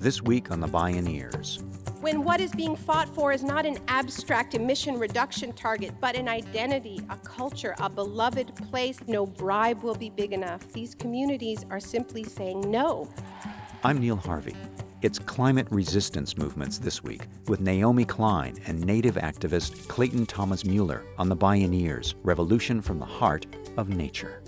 This week on The Bioneers. When what is being fought for is not an abstract emission reduction target, but an identity, a culture, a beloved place, no bribe will be big enough. These communities are simply saying no. I'm Neil Harvey. It's climate resistance movements this week with Naomi Klein and native activist Clayton Thomas Mueller on the Bioneers Revolution from the Heart of Nature.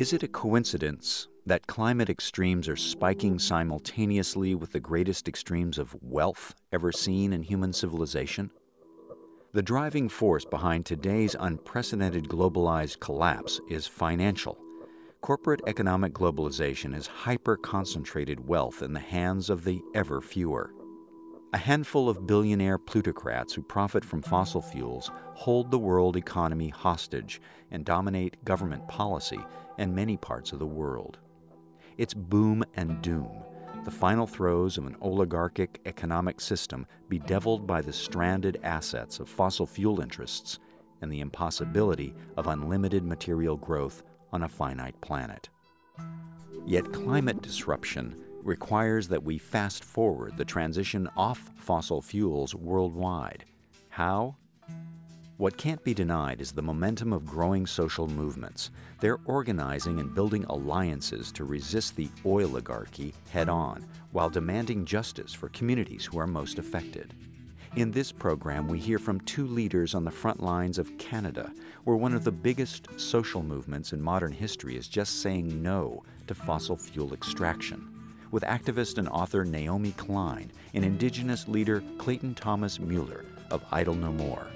Is it a coincidence that climate extremes are spiking simultaneously with the greatest extremes of wealth ever seen in human civilization? The driving force behind today's unprecedented globalized collapse is financial. Corporate economic globalization has hyper concentrated wealth in the hands of the ever fewer. A handful of billionaire plutocrats who profit from fossil fuels hold the world economy hostage and dominate government policy in many parts of the world. It's boom and doom the final throes of an oligarchic economic system bedeviled by the stranded assets of fossil fuel interests and the impossibility of unlimited material growth on a finite planet. Yet climate disruption requires that we fast forward the transition off fossil fuels worldwide. How? What can't be denied is the momentum of growing social movements. They're organizing and building alliances to resist the oligarchy head on while demanding justice for communities who are most affected. In this program, we hear from two leaders on the front lines of Canada, where one of the biggest social movements in modern history is just saying no to fossil fuel extraction. With activist and author Naomi Klein and Indigenous leader Clayton Thomas Mueller of Idle No More.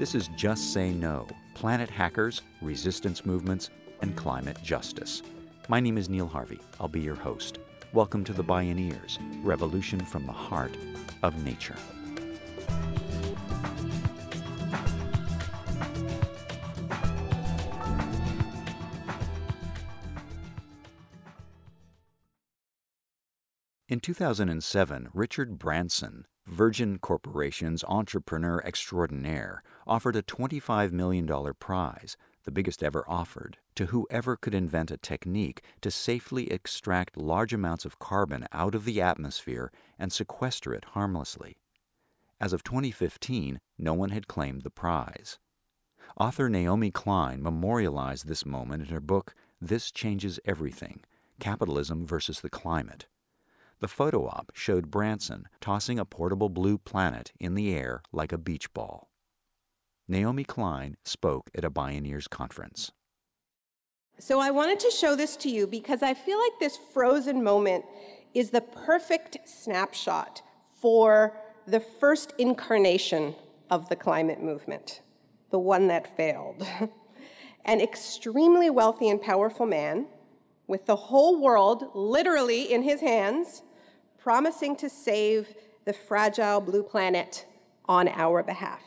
This is Just Say No Planet Hackers, Resistance Movements, and Climate Justice. My name is Neil Harvey. I'll be your host. Welcome to the Bioneers Revolution from the Heart of Nature. In 2007, Richard Branson, Virgin Corporation's entrepreneur extraordinaire, offered a $25 million prize, the biggest ever offered, to whoever could invent a technique to safely extract large amounts of carbon out of the atmosphere and sequester it harmlessly. As of 2015, no one had claimed the prize. Author Naomi Klein memorialized this moment in her book, This Changes Everything Capitalism versus the Climate. The photo op showed Branson tossing a portable blue planet in the air like a beach ball. Naomi Klein spoke at a Bioneers conference. So I wanted to show this to you because I feel like this frozen moment is the perfect snapshot for the first incarnation of the climate movement, the one that failed. An extremely wealthy and powerful man with the whole world literally in his hands promising to save the fragile blue planet on our behalf.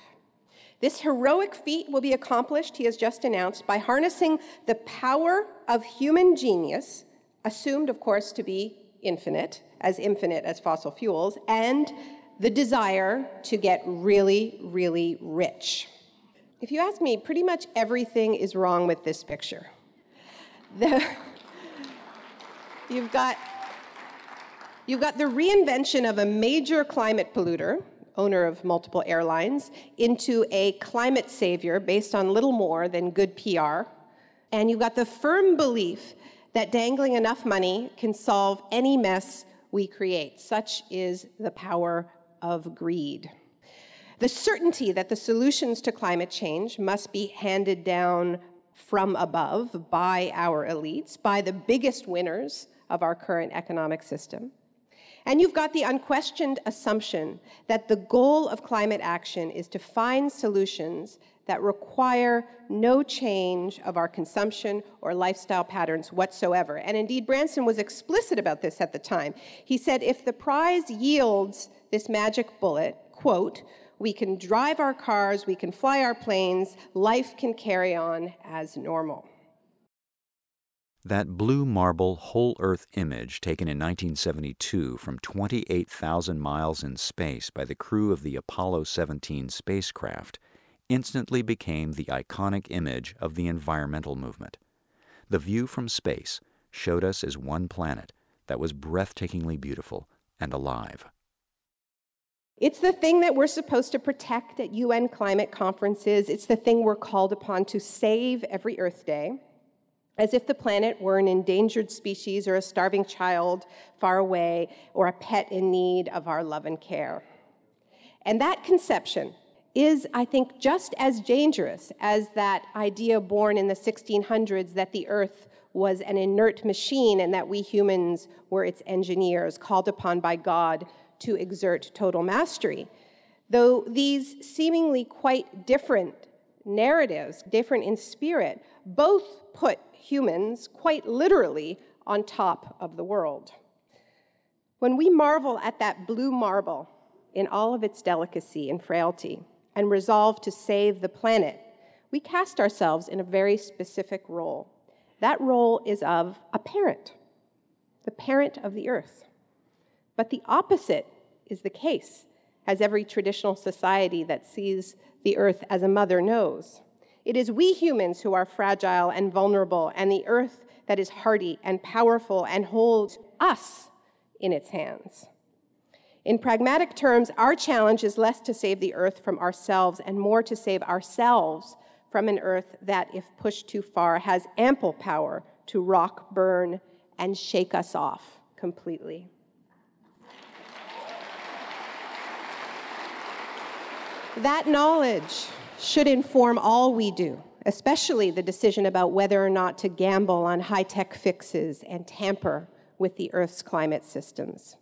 This heroic feat will be accomplished, he has just announced, by harnessing the power of human genius, assumed, of course, to be infinite, as infinite as fossil fuels, and the desire to get really, really rich. If you ask me, pretty much everything is wrong with this picture. The, you've got You've got the reinvention of a major climate polluter, owner of multiple airlines, into a climate savior based on little more than good PR. And you've got the firm belief that dangling enough money can solve any mess we create. Such is the power of greed. The certainty that the solutions to climate change must be handed down from above by our elites, by the biggest winners of our current economic system. And you've got the unquestioned assumption that the goal of climate action is to find solutions that require no change of our consumption or lifestyle patterns whatsoever. And indeed, Branson was explicit about this at the time. He said if the prize yields this magic bullet, quote, we can drive our cars, we can fly our planes, life can carry on as normal. That blue marble whole Earth image taken in 1972 from 28,000 miles in space by the crew of the Apollo 17 spacecraft instantly became the iconic image of the environmental movement. the view from space showed us as one planet that was breathtakingly beautiful and alive. It's the thing that we're supposed to protect at UN climate conferences. It's the thing we're called upon to save every Earth Day, as if the planet were an endangered species or a starving child far away or a pet in need of our love and care. And that conception is, I think, just as dangerous as that idea born in the 1600s that the Earth was an inert machine and that we humans were its engineers, called upon by God to exert total mastery. Though these seemingly quite different narratives, different in spirit, both put humans quite literally on top of the world. When we marvel at that blue marble in all of its delicacy and frailty and resolve to save the planet, we cast ourselves in a very specific role. That role is of a parent, the parent of the earth. But the opposite is the case, as every traditional society that sees the earth as a mother knows. It is we humans who are fragile and vulnerable, and the earth that is hardy and powerful and holds us in its hands. In pragmatic terms, our challenge is less to save the earth from ourselves and more to save ourselves from an earth that, if pushed too far, has ample power to rock, burn, and shake us off completely. That knowledge should inform all we do, especially the decision about whether or not to gamble on high tech fixes and tamper with the Earth's climate systems.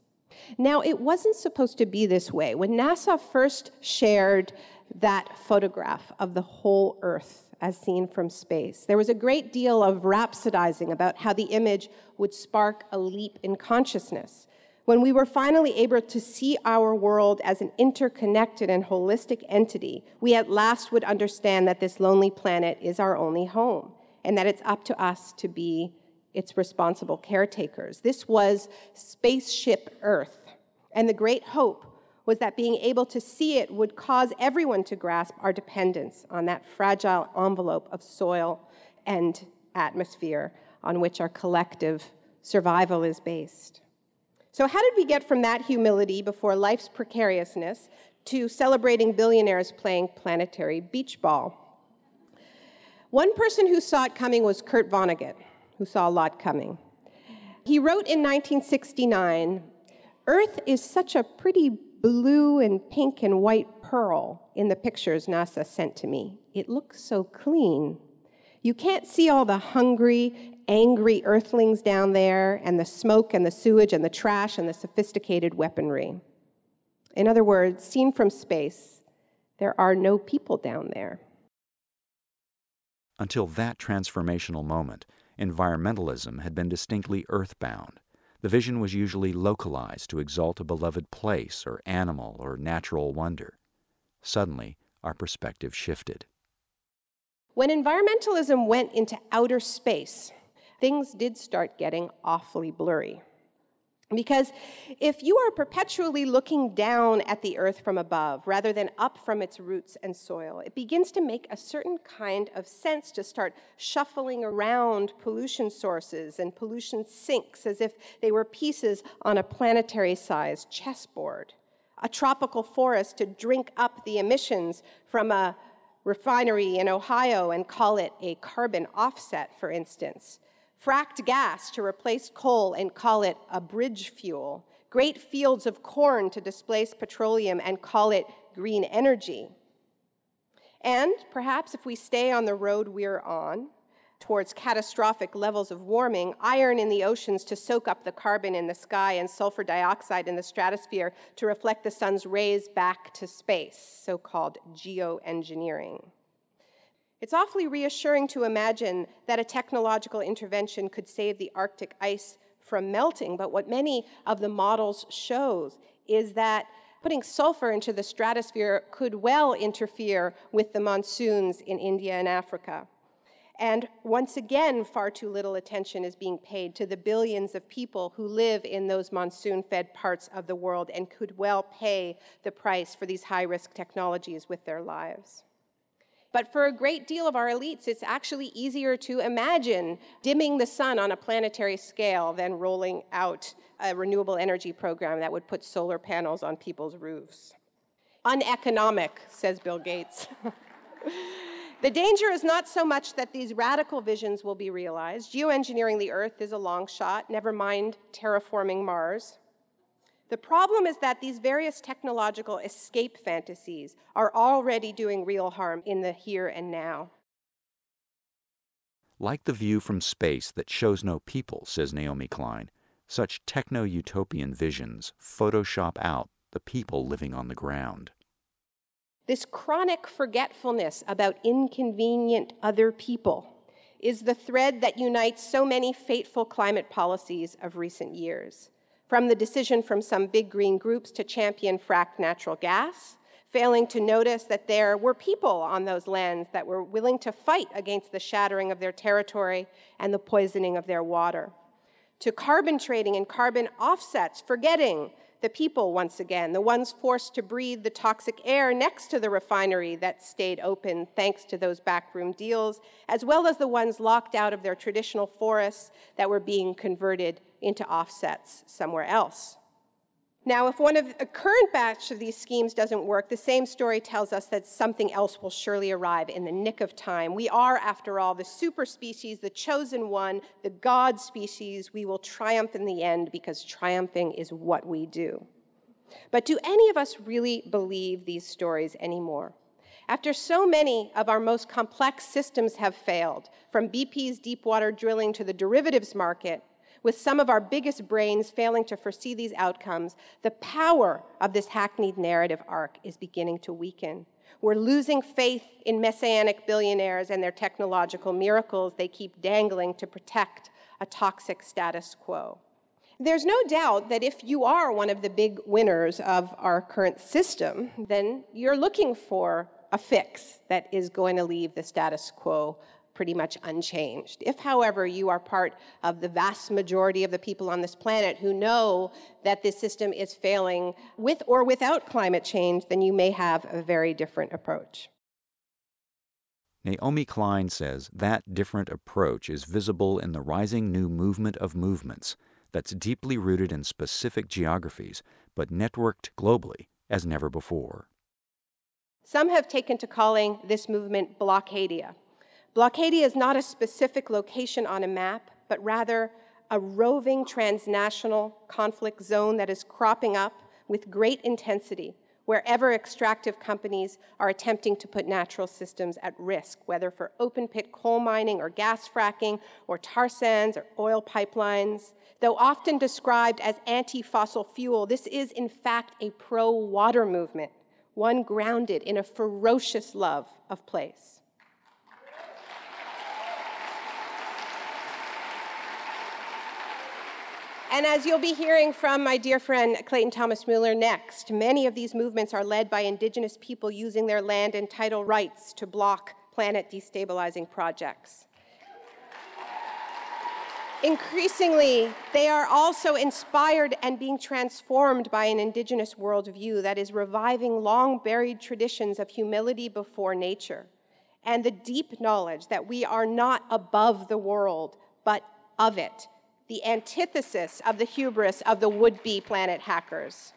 Now, it wasn't supposed to be this way. When NASA first shared that photograph of the whole Earth as seen from space, there was a great deal of rhapsodizing about how the image would spark a leap in consciousness. When we were finally able to see our world as an interconnected and holistic entity, we at last would understand that this lonely planet is our only home and that it's up to us to be its responsible caretakers. This was Spaceship Earth, and the great hope was that being able to see it would cause everyone to grasp our dependence on that fragile envelope of soil and atmosphere on which our collective survival is based. So, how did we get from that humility before life's precariousness to celebrating billionaires playing planetary beach ball? One person who saw it coming was Kurt Vonnegut who saw a lot coming. He wrote in 1969 Earth is such a pretty blue and pink and white pearl in the pictures NASA sent to me. It looks so clean. You can't see all the hungry, angry earthlings down there, and the smoke and the sewage and the trash and the sophisticated weaponry. In other words, seen from space, there are no people down there. Until that transformational moment, environmentalism had been distinctly earthbound. The vision was usually localized to exalt a beloved place or animal or natural wonder. Suddenly, our perspective shifted. When environmentalism went into outer space, things did start getting awfully blurry. Because if you are perpetually looking down at the earth from above rather than up from its roots and soil, it begins to make a certain kind of sense to start shuffling around pollution sources and pollution sinks as if they were pieces on a planetary sized chessboard. A tropical forest to drink up the emissions from a refinery in Ohio and call it a carbon offset, for instance fracked gas to replace coal and call it a bridge fuel, great fields of corn to displace petroleum and call it green energy. And perhaps if we stay on the road we're on, towards catastrophic levels of warming, iron in the oceans to soak up the carbon in the sky, and sulfur dioxide in the stratosphere to reflect the sun's rays back to space, so called geoengineering. It's awfully reassuring to imagine that a technological intervention could save the Arctic ice from melting, but what many of the models shows is that putting sulfur into the stratosphere could well interfere with the monsoons in India and Africa. And once again, far too little attention is being paid to the billions of people who live in those monsoon fed parts of the world and could well pay the price for these high risk technologies with their lives. But for a great deal of our elites, it's actually easier to imagine dimming the sun on a planetary scale than rolling out a renewable energy program that would put solar panels on people's roofs. Uneconomic, says Bill Gates. the danger is not so much that these radical visions will be realized. Geoengineering the Earth is a long shot, never mind terraforming Mars. The problem is that these various technological escape fantasies are already doing real harm in the here and now. Like the view from space that shows no people, says Naomi Klein, such techno utopian visions Photoshop out the people living on the ground. This chronic forgetfulness about inconvenient other people is the thread that unites so many fateful climate policies of recent years. From the decision from some big green groups to champion fracked natural gas, failing to notice that there were people on those lands that were willing to fight against the shattering of their territory and the poisoning of their water, to carbon trading and carbon offsets, forgetting the people once again, the ones forced to breathe the toxic air next to the refinery that stayed open thanks to those backroom deals, as well as the ones locked out of their traditional forests that were being converted into offsets somewhere else. Now, if one of a current batch of these schemes doesn't work, the same story tells us that something else will surely arrive in the nick of time. We are, after all, the super species, the chosen one, the God species. We will triumph in the end because triumphing is what we do. But do any of us really believe these stories anymore? After so many of our most complex systems have failed, from BP's deepwater drilling to the derivatives market, with some of our biggest brains failing to foresee these outcomes, the power of this hackneyed narrative arc is beginning to weaken. We're losing faith in messianic billionaires and their technological miracles they keep dangling to protect a toxic status quo. There's no doubt that if you are one of the big winners of our current system, then you're looking for a fix that is going to leave the status quo pretty much unchanged. If, however, you are part of the vast majority of the people on this planet who know that this system is failing with or without climate change, then you may have a very different approach. Naomi Klein says that different approach is visible in the rising new movement of movements that's deeply rooted in specific geographies but networked globally as never before. Some have taken to calling this movement Blockadia, Blockadia is not a specific location on a map, but rather a roving transnational conflict zone that is cropping up with great intensity wherever extractive companies are attempting to put natural systems at risk, whether for open pit coal mining or gas fracking or tar sands or oil pipelines. Though often described as anti fossil fuel, this is in fact a pro water movement, one grounded in a ferocious love of place. And as you'll be hearing from my dear friend Clayton Thomas Mueller next, many of these movements are led by indigenous people using their land and title rights to block planet destabilizing projects. Increasingly, they are also inspired and being transformed by an indigenous worldview that is reviving long buried traditions of humility before nature and the deep knowledge that we are not above the world, but of it the antithesis of the hubris of the would be planet hackers.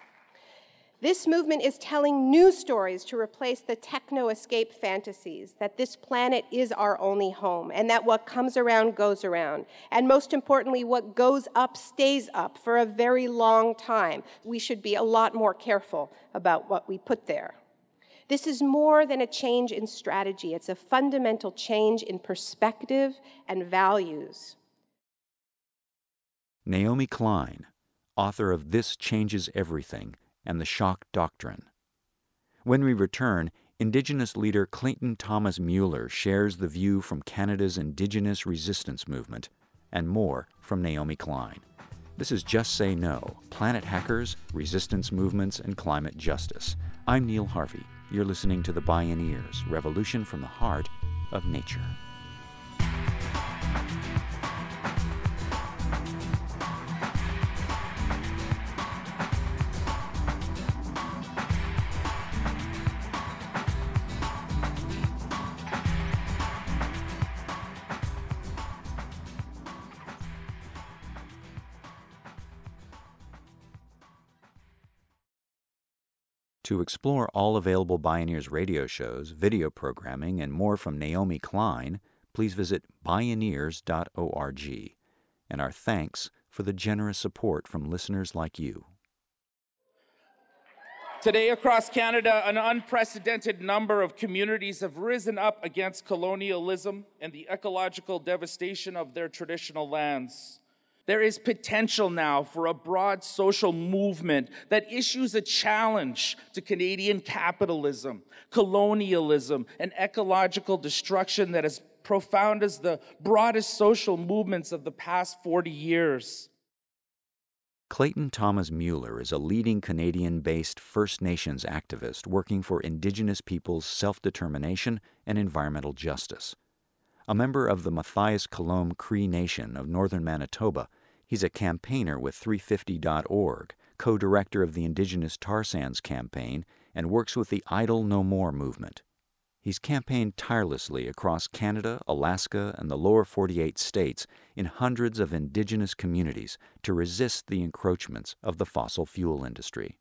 This movement is telling new stories to replace the techno escape fantasies that this planet is our only home and that what comes around goes around. And most importantly, what goes up stays up for a very long time. We should be a lot more careful about what we put there. This is more than a change in strategy, it's a fundamental change in perspective and values. Naomi Klein, author of This Changes Everything and the Shock Doctrine. When we return, Indigenous leader Clayton Thomas Mueller shares the view from Canada's Indigenous resistance movement, and more from Naomi Klein. This is Just Say No Planet Hackers, Resistance Movements, and Climate Justice. I'm Neil Harvey. You're listening to The Bioneers Revolution from the Heart of Nature. To explore all available Bioneers radio shows, video programming, and more from Naomi Klein, please visit bioneers.org. And our thanks for the generous support from listeners like you. Today, across Canada, an unprecedented number of communities have risen up against colonialism and the ecological devastation of their traditional lands. There is potential now for a broad social movement that issues a challenge to Canadian capitalism, colonialism, and ecological destruction that is profound as the broadest social movements of the past 40 years. Clayton Thomas Mueller is a leading Canadian based First Nations activist working for Indigenous peoples' self determination and environmental justice. A member of the Mathias Colomb Cree Nation of northern Manitoba, he's a campaigner with 350.org, co director of the Indigenous Tar Sands campaign, and works with the Idle No More movement. He's campaigned tirelessly across Canada, Alaska, and the lower 48 states in hundreds of indigenous communities to resist the encroachments of the fossil fuel industry.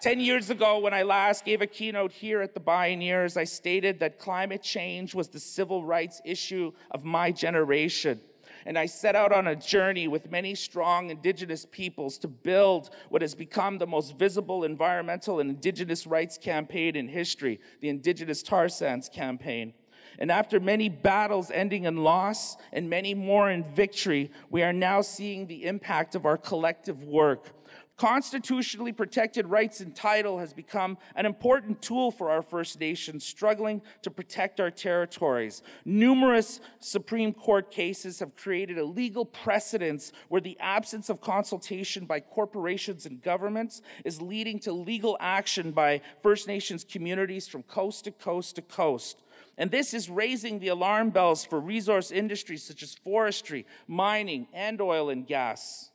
Ten years ago, when I last gave a keynote here at the Bioneers, I stated that climate change was the civil rights issue of my generation and I set out on a journey with many strong Indigenous peoples to build what has become the most visible environmental and Indigenous rights campaign in history, the Indigenous Tar Sands campaign. And after many battles ending in loss and many more in victory, we are now seeing the impact of our collective work Constitutionally protected rights and title has become an important tool for our First Nations struggling to protect our territories. Numerous Supreme Court cases have created a legal precedence where the absence of consultation by corporations and governments is leading to legal action by First Nations communities from coast to coast to coast. And this is raising the alarm bells for resource industries such as forestry, mining, and oil and gas.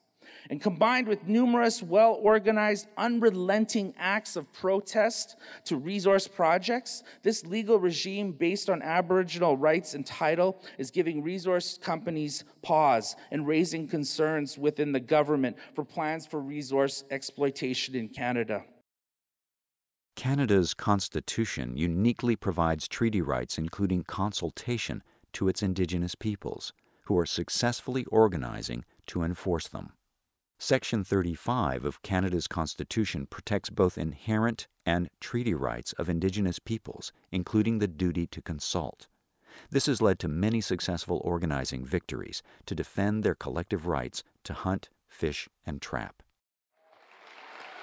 And combined with numerous well organized, unrelenting acts of protest to resource projects, this legal regime based on Aboriginal rights and title is giving resource companies pause and raising concerns within the government for plans for resource exploitation in Canada. Canada's constitution uniquely provides treaty rights, including consultation, to its Indigenous peoples, who are successfully organizing to enforce them. Section 35 of Canada's Constitution protects both inherent and treaty rights of Indigenous peoples, including the duty to consult. This has led to many successful organizing victories to defend their collective rights to hunt, fish, and trap.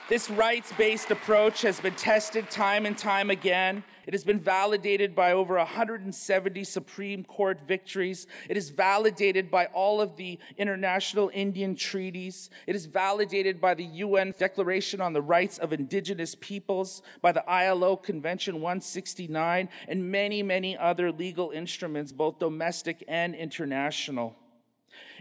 This rights based approach has been tested time and time again. It has been validated by over 170 Supreme Court victories. It is validated by all of the international Indian treaties. It is validated by the UN Declaration on the Rights of Indigenous Peoples, by the ILO Convention 169, and many, many other legal instruments, both domestic and international.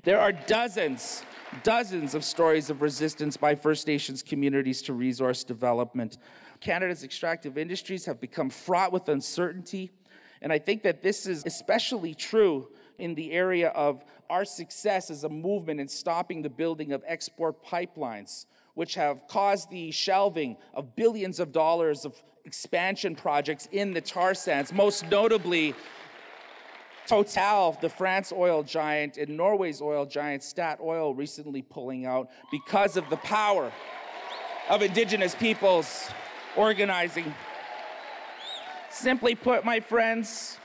There are dozens, dozens of stories of resistance by First Nations communities to resource development. Canada's extractive industries have become fraught with uncertainty. And I think that this is especially true in the area of our success as a movement in stopping the building of export pipelines, which have caused the shelving of billions of dollars of expansion projects in the tar sands, most notably Total, the France oil giant, and Norway's oil giant, Statoil, recently pulling out because of the power of indigenous peoples organizing. Simply put, my friends,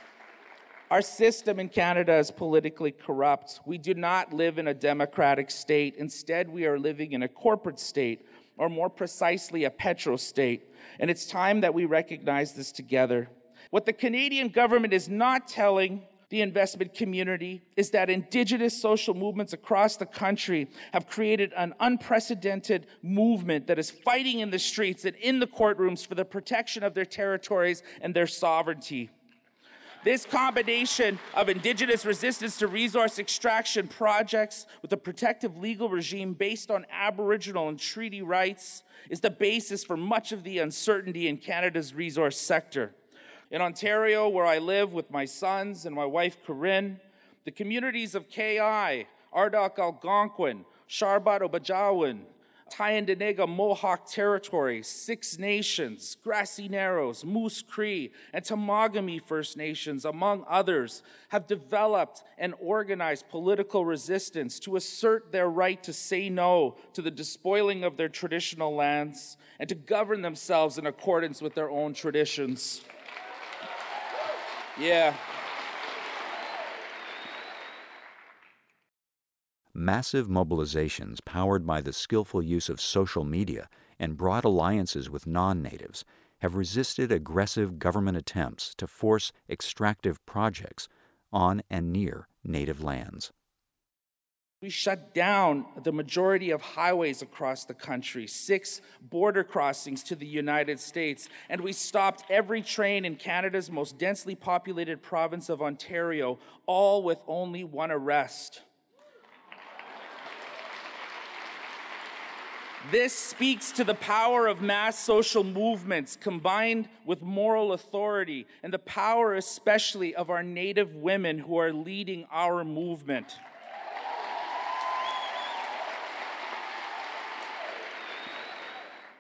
our system in Canada is politically corrupt. We do not live in a democratic state. Instead, we are living in a corporate state, or more precisely, a petro state. And it's time that we recognize this together. What the Canadian government is not telling the investment community is that indigenous social movements across the country have created an unprecedented movement that is fighting in the streets and in the courtrooms for the protection of their territories and their sovereignty. This combination of indigenous resistance to resource extraction projects with a protective legal regime based on Aboriginal and treaty rights is the basis for much of the uncertainty in Canada's resource sector. In Ontario, where I live with my sons and my wife Corinne, the communities of KI, Ardoch Algonquin, Shabot Obaadjiwan, Tyendinaga Mohawk Territory, Six Nations, Grassy Narrows, Moose Cree, and Temagami First Nations, among others, have developed and organized political resistance to assert their right to say no to the despoiling of their traditional lands and to govern themselves in accordance with their own traditions. Yeah. Massive mobilizations powered by the skillful use of social media and broad alliances with non natives have resisted aggressive government attempts to force extractive projects on and near native lands. We shut down the majority of highways across the country, six border crossings to the United States, and we stopped every train in Canada's most densely populated province of Ontario, all with only one arrest. This speaks to the power of mass social movements combined with moral authority and the power, especially, of our Native women who are leading our movement.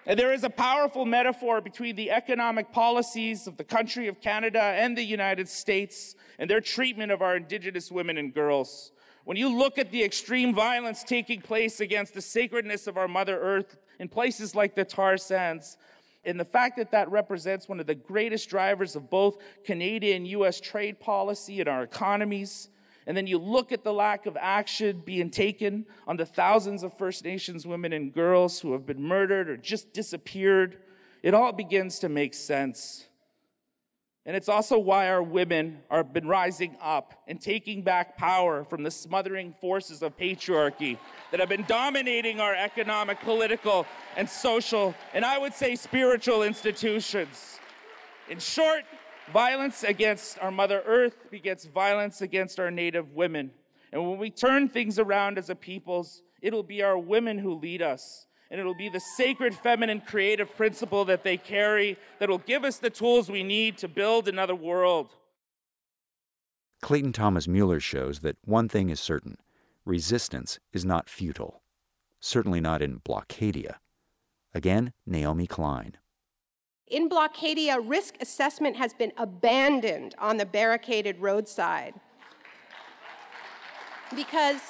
And there is a powerful metaphor between the economic policies of the country of Canada and the United States and their treatment of our Indigenous women and girls. When you look at the extreme violence taking place against the sacredness of our Mother Earth in places like the tar sands, and the fact that that represents one of the greatest drivers of both Canadian US trade policy and our economies, and then you look at the lack of action being taken on the thousands of First Nations women and girls who have been murdered or just disappeared, it all begins to make sense. And it's also why our women have been rising up and taking back power from the smothering forces of patriarchy that have been dominating our economic, political, and social, and I would say spiritual institutions. In short, violence against our Mother Earth begets violence against our Native women. And when we turn things around as a peoples, it'll be our women who lead us and it'll be the sacred feminine creative principle that they carry that will give us the tools we need to build another world. Clayton Thomas Mueller shows that one thing is certain resistance is not futile, certainly not in Blockadia. Again, Naomi Klein. In Blockadia, risk assessment has been abandoned on the barricaded roadside because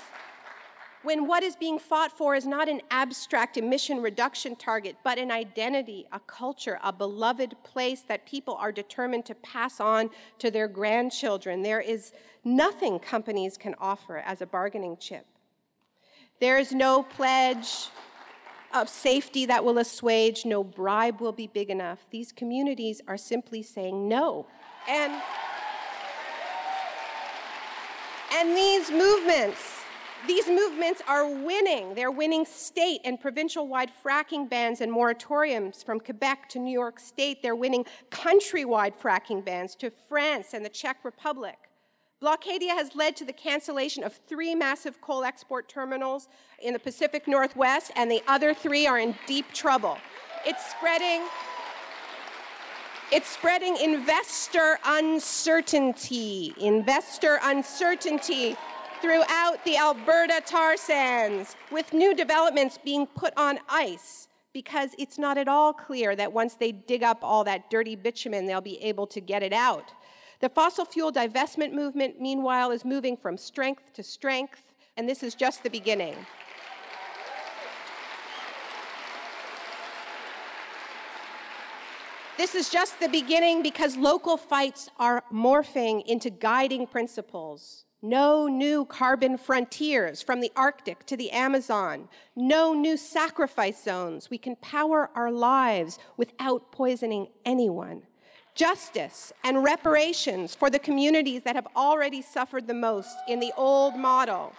when what is being fought for is not an abstract emission reduction target, but an identity, a culture, a beloved place that people are determined to pass on to their grandchildren. There is nothing companies can offer as a bargaining chip. There is no pledge of safety that will assuage, no bribe will be big enough. These communities are simply saying no. And, and these movements, these movements are winning. They're winning state and provincial wide fracking bans and moratoriums from Quebec to New York State. They're winning countrywide fracking bans to France and the Czech Republic. Blockadia has led to the cancellation of three massive coal export terminals in the Pacific Northwest, and the other three are in deep trouble. It's spreading. It's spreading investor uncertainty. Investor uncertainty throughout the Alberta tar sands, with new developments being put on ice because it's not at all clear that once they dig up all that dirty bitumen, they'll be able to get it out. The fossil fuel divestment movement, meanwhile, is moving from strength to strength, and this is just the beginning. This is just the beginning because local fights are morphing into guiding principles. No new carbon frontiers from the Arctic to the Amazon. No new sacrifice zones. We can power our lives without poisoning anyone. Justice and reparations for the communities that have already suffered the most in the old model.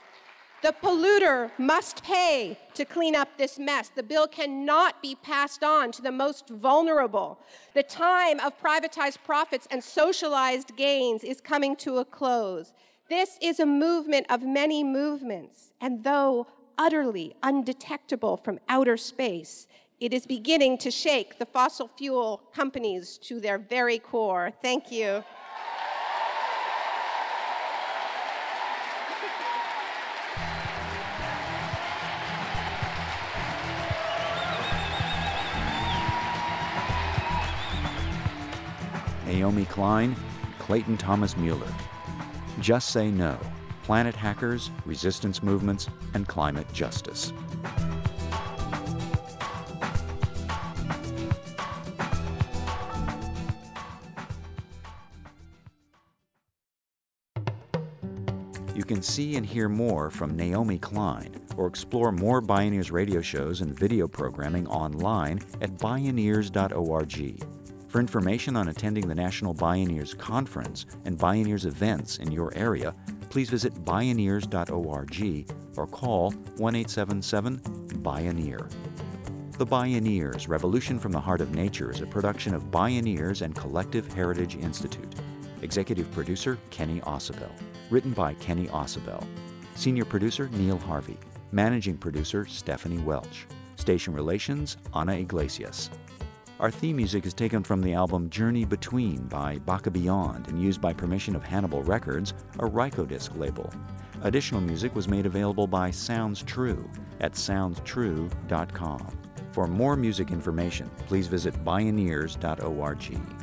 The polluter must pay to clean up this mess. The bill cannot be passed on to the most vulnerable. The time of privatized profits and socialized gains is coming to a close. This is a movement of many movements, and though utterly undetectable from outer space, it is beginning to shake the fossil fuel companies to their very core. Thank you. Naomi Klein, Clayton Thomas Mueller. Just Say No Planet Hackers, Resistance Movements, and Climate Justice. See and hear more from Naomi Klein or explore more Bioneers radio shows and video programming online at bioneers.org. For information on attending the National Bioneers Conference and Bioneers events in your area, please visit bioneers.org or call 1 877 Bioneer. The Bioneers Revolution from the Heart of Nature is a production of Bioneers and Collective Heritage Institute. Executive producer Kenny Ausubel. Written by Kenny Ausubel. Senior producer Neil Harvey. Managing producer Stephanie Welch. Station Relations Ana Iglesias. Our theme music is taken from the album Journey Between by Baka Beyond and used by permission of Hannibal Records, a Rykodisc label. Additional music was made available by Sounds True at soundstrue.com. For more music information, please visit bioneers.org.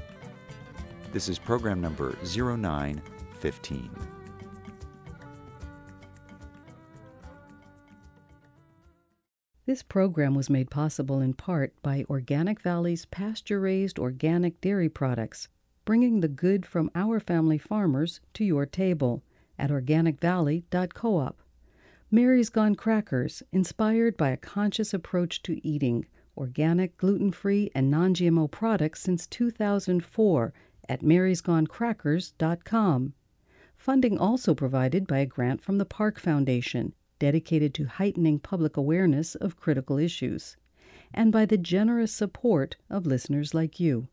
This is program number 0915. This program was made possible in part by Organic Valley's pasture raised organic dairy products, bringing the good from our family farmers to your table at organicvalley.coop. Mary's Gone Crackers, inspired by a conscious approach to eating organic, gluten free, and non GMO products since 2004 at marysgonecrackers.com. Funding also provided by a grant from the Park Foundation dedicated to heightening public awareness of critical issues, and by the generous support of listeners like you.